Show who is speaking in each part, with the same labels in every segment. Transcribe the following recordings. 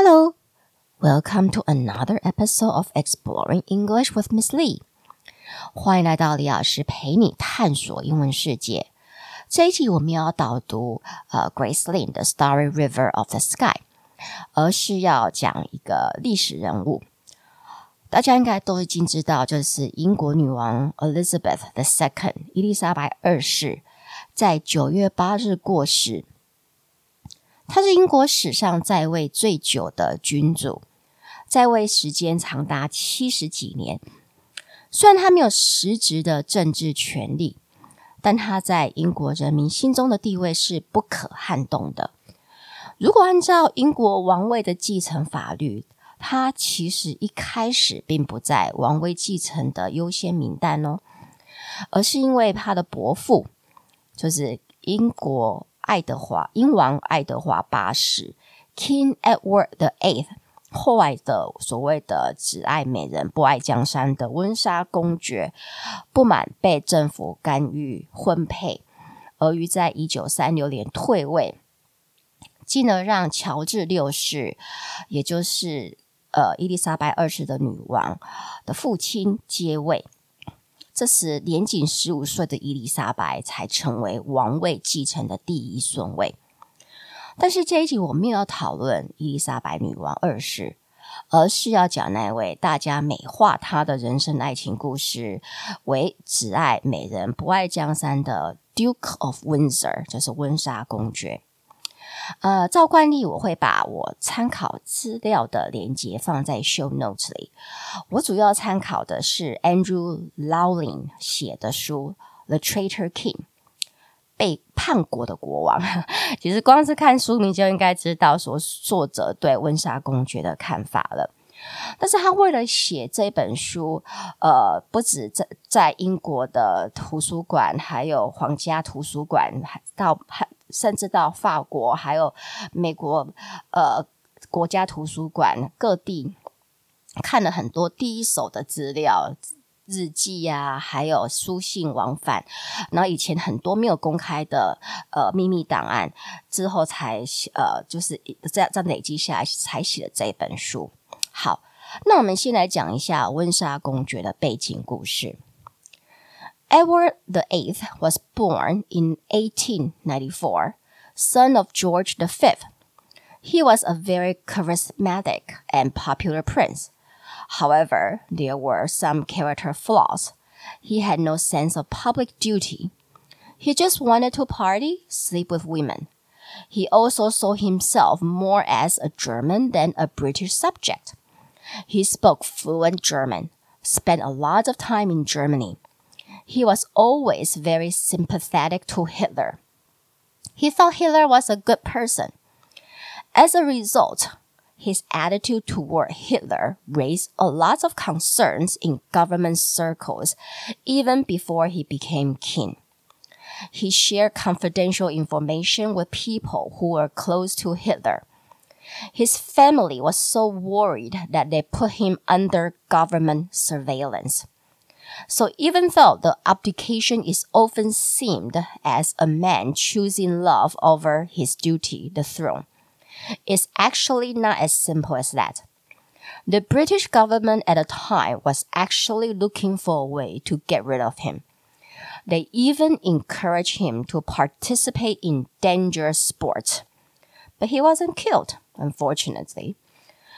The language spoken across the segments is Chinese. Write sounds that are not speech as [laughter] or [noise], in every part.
Speaker 1: Hello, welcome to another episode of Exploring English with Miss Lee. 欢迎来到李老师陪你探索英文世界。这一集我们要导读呃 Grace Lin 的《Starry River of the Sky》，而是要讲一个历史人物。大家应该都已经知道，就是英国女王 Elizabeth the Second 伊丽莎白二世，在九月八日过世。他是英国史上在位最久的君主，在位时间长达七十几年。虽然他没有实质的政治权力，但他在英国人民心中的地位是不可撼动的。如果按照英国王位的继承法律，他其实一开始并不在王位继承的优先名单哦，而是因为他的伯父，就是英国。爱德华英王爱德华八世 King Edward the Eighth，后来的所谓的只爱美人不爱江山的温莎公爵，不满被政府干预婚配，而于在一九三六年退位，进而让乔治六世，也就是呃伊丽莎白二世的女王的父亲接位。这时，年仅十五岁的伊丽莎白才成为王位继承的第一顺位。但是这一集我没有要讨论伊丽莎白女王二世，而是要讲那位大家美化她的人生爱情故事为只爱美人不爱江山的 Duke of Windsor，就是温莎公爵。呃，照惯例，我会把我参考资料的连接放在 show notes 里。我主要参考的是 Andrew Lowling 写的书《The Traitor King》，背叛国的国王。[laughs] 其实光是看书名就应该知道说作者对温莎公爵的看法了。但是他为了写这本书，呃，不止在在英国的图书馆，还有皇家图书馆，还到还。甚至到法国，还有美国，呃，国家图书馆各地看了很多第一手的资料、日记呀、啊，还有书信往返，然后以前很多没有公开的呃秘密档案，之后才呃就是这样这累积下来，才写了这本书。好，那我们先来讲一下温莎公爵的背景故事。Edward VIII was born in 1894, son of George V. He was a very charismatic and popular prince. However, there were some character flaws. He had no sense of public duty. He just wanted to party, sleep with women. He also saw himself more as a German than a British subject. He spoke fluent German, spent a lot of time in Germany he was always very sympathetic to Hitler. He thought Hitler was a good person. As a result, his attitude toward Hitler raised a lot of concerns in government circles even before he became king. He shared confidential information with people who were close to Hitler. His family was so worried that they put him under government surveillance. So even though the abdication is often seen as a man choosing love over his duty, the throne, it's actually not as simple as that. The British government at the time was actually looking for a way to get rid of him. They even encouraged him to participate in dangerous sports. But he wasn't killed, unfortunately.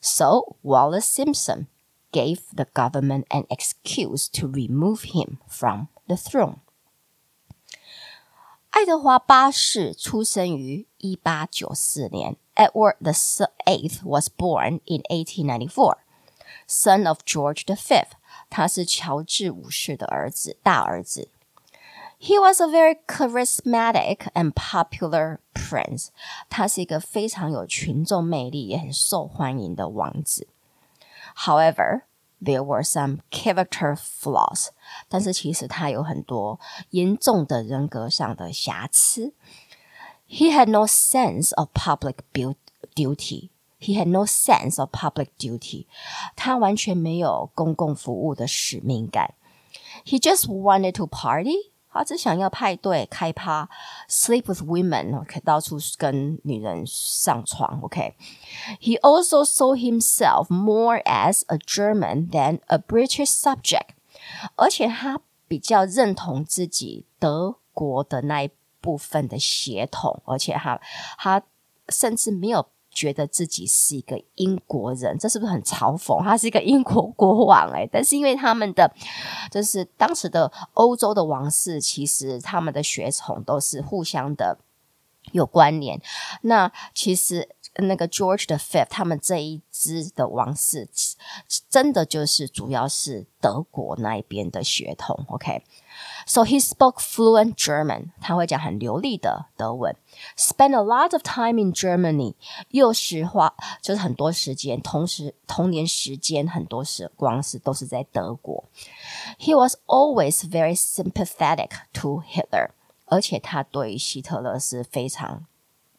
Speaker 1: So Wallace Simpson gave the government an excuse to remove him from the throne. 爱德华八世出生于一八九四年。Edward the Eighth was born in 1894, son of George the Fifth. 他是乔治五世的儿子，大儿子。He was a very charismatic and popular prince. 他是一个非常有群众魅力，也很受欢迎的王子。 However, there were some character flaws，但是其实他有很多严重的人格上的瑕疵。He had no sense of public duty. He had no sense of public duty. 他完全没有公共服务的使命感。He just wanted to party, 他只想要派对、开趴、sleep with women，OK，到处跟女人上床，OK。He also saw himself more as a German than a British subject，而且他比较认同自己德国的那一部分的血统，而且他他甚至没有。觉得自己是一个英国人，这是不是很嘲讽？他是一个英国国王诶，但是因为他们的就是当时的欧洲的王室，其实他们的血统都是互相的有关联。那其实那个 George the Fifth 他们这一支的王室，真的就是主要是德国那一边的血统。OK。So he spoke fluent German，他会讲很流利的德文。Spent a lot of time in Germany，又是花就是很多时间，同时童年时间很多时光是都是在德国。He was always very sympathetic to Hitler，而且他对希特勒是非常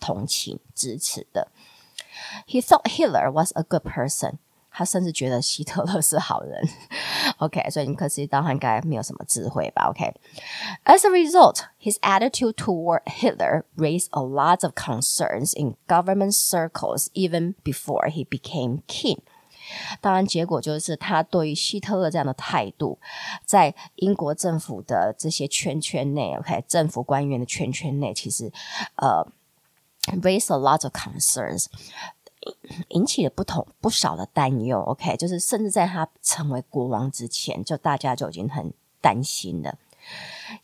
Speaker 1: 同情支持的。He thought Hitler was a good person。他甚至觉得希特勒是好人，OK，所以你可知道他应该没有什么智慧吧？OK，as a result, his attitude toward Hitler raised a lot of concerns in government circles even before he became king。当然，结果就是他对于希特勒这样的态度，在英国政府的这些圈圈内，OK，政府官员的圈圈内，其实呃 raise a lot of concerns。引起了不同不少的担忧，OK，就是甚至在他成为国王之前，就大家就已经很担心了。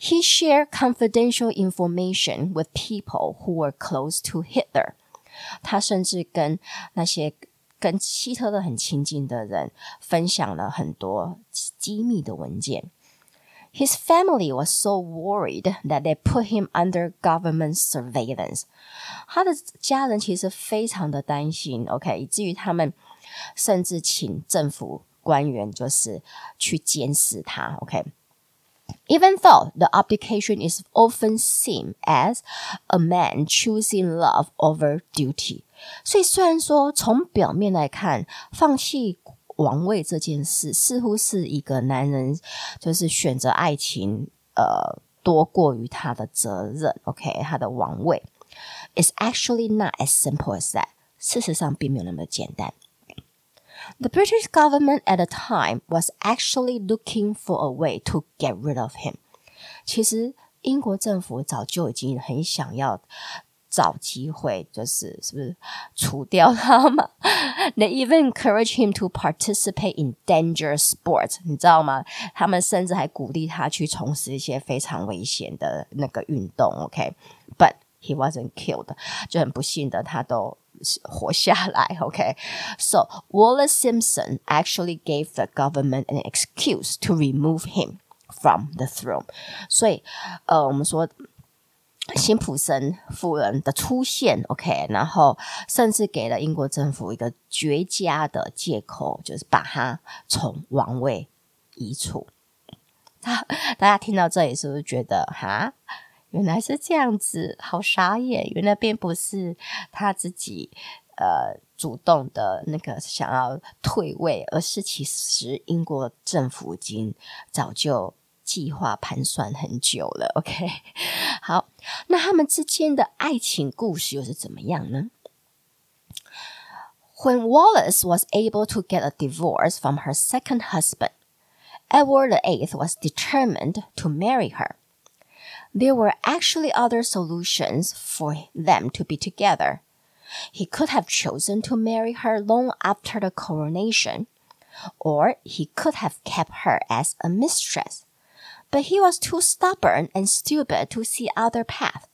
Speaker 1: He shared confidential information with people who were close to Hitler。他甚至跟那些跟希特勒很亲近的人分享了很多机密的文件。His family was so worried that they put him under government surveillance。他的家人其实非常的担心，OK，以至于他们甚至请政府官员就是去监视他，OK。Even though the abdication is often seen as a man choosing love over duty，所以虽然说从表面来看，放弃。 王位这件事似乎是一个男人就是选择爱情，呃，多过于他的责任。OK，他的王位，It's actually not as simple as that。事实上，并没有那么简单。The British government at the time was actually looking for a way to get rid of him。其实，英国政府早就已经很想要。找机会就是是不是除掉他嘛？They even [laughs] encourage him to participate in dangerous sports，你知道吗？他们甚至还鼓励他去从事一些非常危险的那个运动。OK，but、okay? he wasn't killed，就很不幸的他都活下来。OK，so、okay? Wallace Simpson actually gave the government an excuse to remove him from the throne。所以，呃，我们说。 辛普森夫人的出现，OK，然后甚至给了英国政府一个绝佳的借口，就是把他从王位移除。他 [laughs] 大家听到这里是不是觉得哈，原来是这样子，好傻眼？原来并不是他自己呃主动的那个想要退位，而是其实英国政府已经早就。计划盘算很久了，OK，好，那他们之间的爱情故事又是怎么样呢？When [laughs] Wallace was able to get a divorce from her second husband, Edward VIII was determined to marry her. There were actually other solutions for them to be together. He could have chosen to marry her long after the coronation, or he could have kept her as a mistress. But he was too stubborn and stupid to see other path.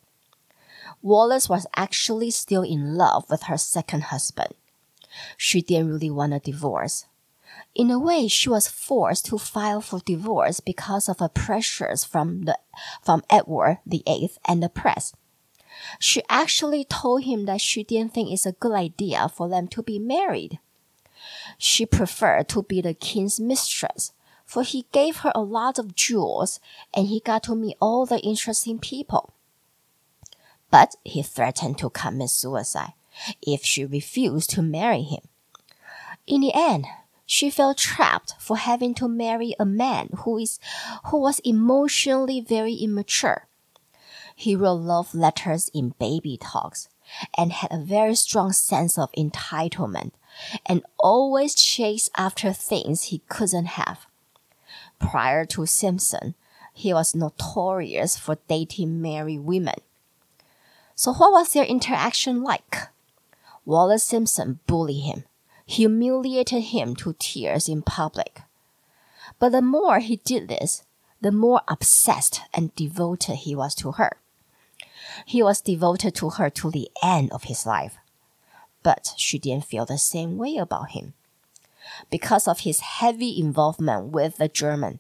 Speaker 1: Wallace was actually still in love with her second husband. She didn't really want a divorce. In a way, she was forced to file for divorce because of the pressures from the from Edward VIII and the press. She actually told him that she didn't think it's a good idea for them to be married. She preferred to be the king's mistress for he gave her a lot of jewels and he got to meet all the interesting people. But he threatened to commit suicide if she refused to marry him. In the end, She felt trapped for having to marry a man who is who was emotionally very immature. He wrote love letters in baby talks and had a very strong sense of entitlement and always chased after things he couldn't have. Prior to Simpson, he was notorious for dating married women. So what was their interaction like? Wallace Simpson bullied him, humiliated him to tears in public. But the more he did this, the more obsessed and devoted he was to her. He was devoted to her to the end of his life. But she didn't feel the same way about him Because of his heavy involvement with the German,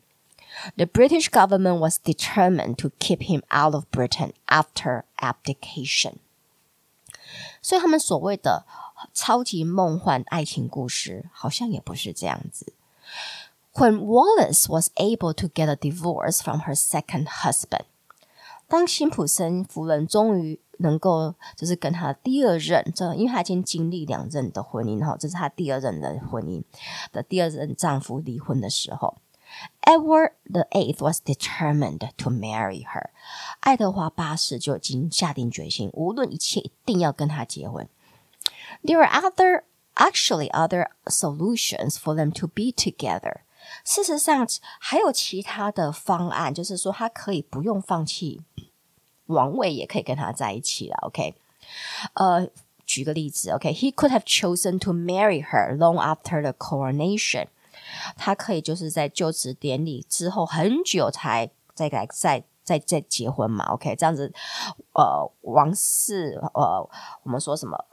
Speaker 1: the British government was determined to keep him out of Britain after abdication. 所以他们所谓的超级梦幻爱情故事，好像也不是这样子。When Wallace was able to get a divorce from her second husband，当辛普森夫人终于 能够就是跟他第二任，这因为他已经经历两任的婚姻哈，这是他第二任的婚姻的第二任丈夫离婚的时候。Edward the Eighth was determined to marry her。爱德华八世就已经下定决心，无论一切一定要跟她结婚。There are other, actually other solutions for them to be together。事实上，还有其他的方案，就是说他可以不用放弃王位，也可以跟他在一起了。OK，呃，举个例子，OK，he could have chosen to marry her long after the coronation。他可以就是在就职典礼之后很久才再来再再再结婚嘛？OK，这样子，呃，王室呃，我们说什么？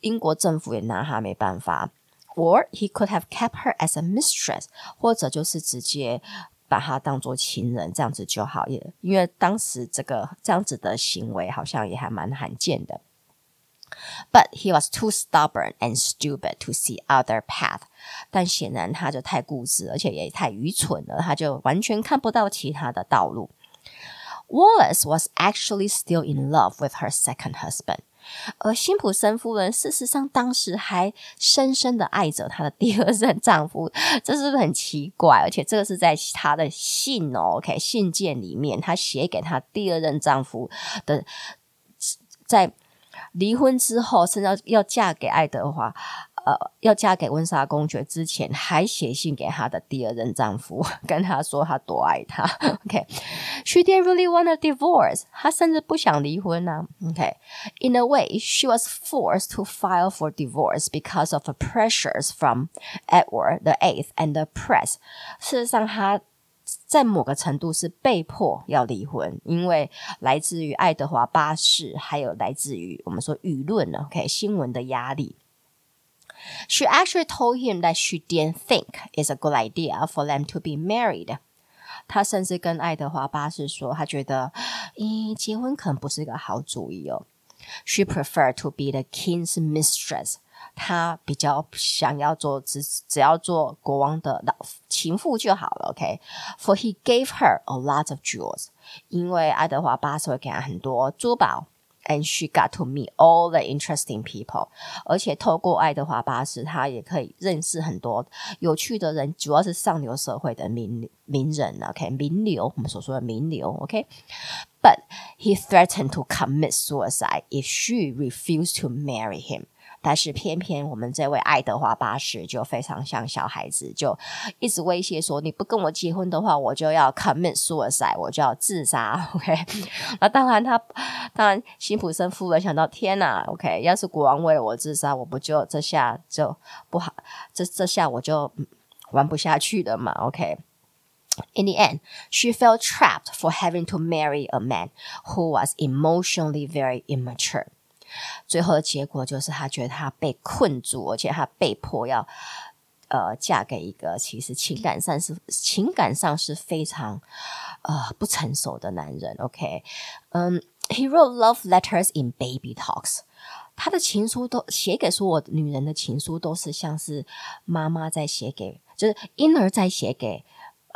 Speaker 1: 英国政府也拿他没办法。Or he could have kept her as a mistress，或者就是直接把他当做情人，这样子就好。也因为当时这个这样子的行为好像也还蛮罕见的。But he was too stubborn and stupid to see other path。但显然他就太固执，而且也太愚蠢了，他就完全看不到其他的道路。Wallace was actually still in love with her second husband。而辛普森夫人事实上当时还深深的爱着她的第二任丈夫，这是不是很奇怪？而且这个是在她的信哦，OK，信件里面，她写给她第二任丈夫的，在。离婚之后，甚至要要嫁给爱德华，呃，要嫁给温莎公爵之前，还写信给她的第二任丈夫，跟他说他多爱他。OK，she、didn't really want a divorce，她甚至不想离婚呢、OK，in、a way，she was forced to file for divorce because of the pressures from Edward the Eighth and the press。事实上，她。在某个程度是被迫要离婚，因为来自于爱德华八世，还有来自于我们说舆论呢，OK 新闻的压力。She actually told him that she didn't think it's a good idea for them to be married。她甚至跟爱德华八世说，她觉得，咦，结婚可能不是一个好主意哦。She preferred to be the king's mistress。他比较想要做只只要做国王的老情妇就好了，OK？For、okay? he gave her a lot of jewels，因为爱德华八世会给他很多珠宝 ，and she got to meet all the interesting people。而且透过爱德华八世，他也可以认识很多有趣的人，主要是上流社会的名名人，OK？名流，我们所说的名流，OK？But、okay? he threatened to commit suicide if she refused to marry him。 但是偏偏我们这位爱德华八世就非常像小孩子，就一直威胁说：“你不跟我结婚的话，我就要 commit suicide，我就要自杀。” OK，那当然他当然辛普森夫人想到天哪，OK，要是国王为了我自杀，我不就这下就不好，这这下我就玩不下去了嘛。OK，in、the end, she felt trapped for having to marry a man who was emotionally very immature. 最后的结果就是，她觉得她被困住，而且她被迫要呃嫁给一个其实情感上是情感上是非常呃不成熟的男人。OK，嗯、，He wrote love letters in baby talks。他的情书都写给所有女人的情书都是像是妈妈在写给，就是婴儿在写给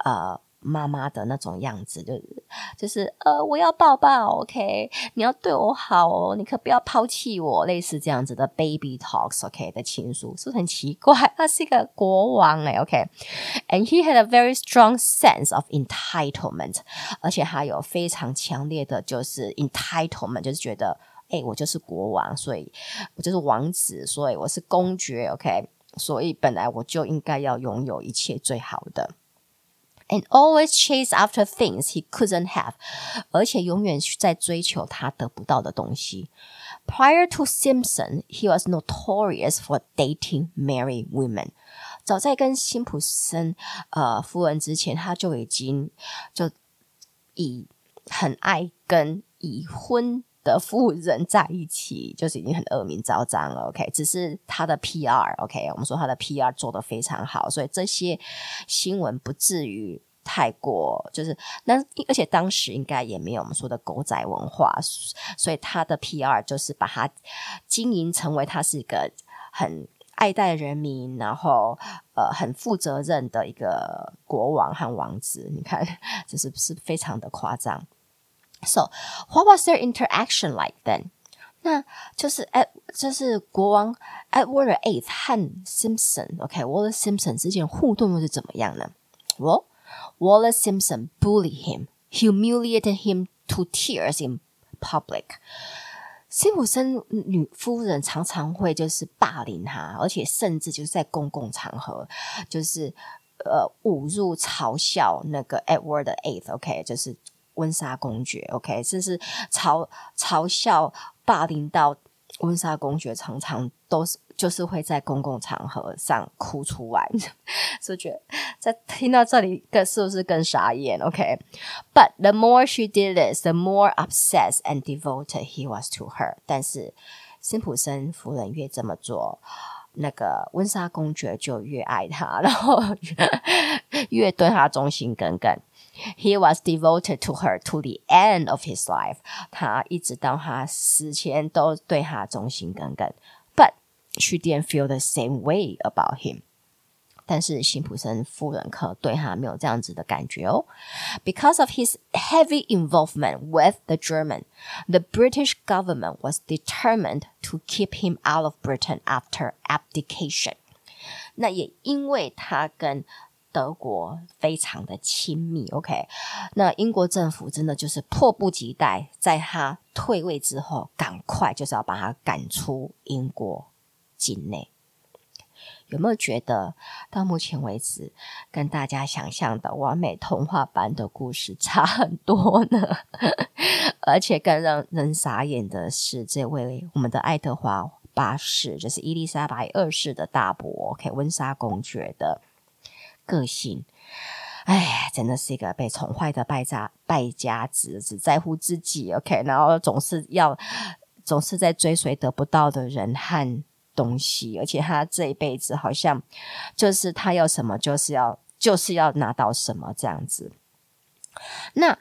Speaker 1: 呃妈妈的那种样子，就是就是呃，我要抱抱，OK，你要对我好哦，你可不要抛弃我，类似这样子的 baby talks，OK 的情书，是不是很奇怪？他是一个国王诶，OK，and he had a very strong sense of entitlement，而且他有非常强烈的就是 entitlement，就是觉得诶，我就是国王，所以我就是王子，所以我是公爵，OK，所以本来我就应该要拥有一切最好的。And always chase after things he couldn't have，而且永远在追求他得不到的东西。Prior to Simpson, he was notorious for dating married women。早在跟辛普森呃夫人之前，他就已经就以很爱跟已婚 的富人在一起，就是已经很恶名昭彰了。OK，只是他的 PR，OK，我们说他的 PR 做得非常好，所以这些新闻不至于太过，就是那而且当时应该也没有我们说的狗仔文化，所以他的 PR 就是把他经营成为他是一个很爱戴人民，然后呃很负责任的一个国王和王子。你看，[laughs] 这是是非常的夸张 ？So, what was their interaction like then? 那就是 Ed，就是国王 Edward the Eighth 和 Simpson，OK，Wallis Simpson 之间互动又是怎么样呢？Well, Wallis Simpson bullied him, humiliated him to tears in public. 辛普森女夫人常常会就是霸凌他，而且甚至就是在公共场合，就是呃侮辱、嘲笑那个 Edward the Eighth，OK，就是。 温莎公爵，OK，这是嘲嘲笑、霸凌到温莎公爵，常常都是就是会在公共场合上哭出来，[laughs] 所以觉得在听到这里，更是不是更傻眼？OK，But、the more she did this, the more obsessed and devoted he was to her。但是辛普森夫人越这么做，那个温莎公爵就越爱她，然后越 [laughs] 对她忠心耿耿。He was devoted to her to the end of his life。他一直到他死前都对他忠心耿耿。But she didn't feel the same way about him。但是辛普森夫人可对他没有这样子的感觉哦。Because of his heavy involvement with the German, the British government was determined to keep him out of Britain after abdication。那也因为他跟 德国非常的亲密，OK，那英国政府真的就是迫不及待，在他退位之后，赶快就是要把他赶出英国境内。有没有觉得到目前为止，跟大家想象的完美童话般的故事差很多呢？[laughs] 而且更让人傻眼的是，这位我们的爱德华八世，就是伊丽莎白二世的大伯，OK，温莎公爵的。个性，哎，真的是一个被宠坏的败家败家子，只在乎自己。OK，然后总是要总是在追随得不到的人和东西，而且他这一辈子好像就是他要什么就是要就是要拿到什么这样子。那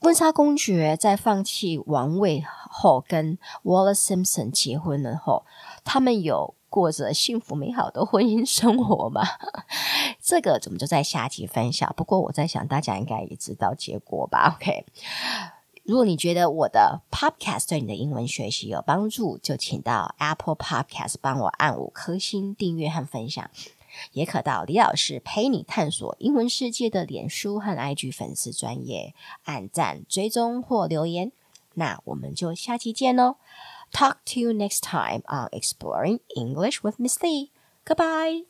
Speaker 1: 温莎公爵在放弃王位后，跟 Wallis Simpson 结婚了后，他们有。过着幸福美好的婚姻生活吗？[laughs] 这个我们就在下集分享。不过我在想，大家应该也知道结果吧？OK，如果你觉得我的 Podcast 对你的英文学习有帮助，就请到 Apple Podcast 帮我按五颗星订阅和分享，也可到李老师陪你探索英文世界的脸书和 IG 粉丝专页按赞、追踪或留言。那我们就下期见喽！Talk to you next time on Exploring English with Miss Lee. Goodbye.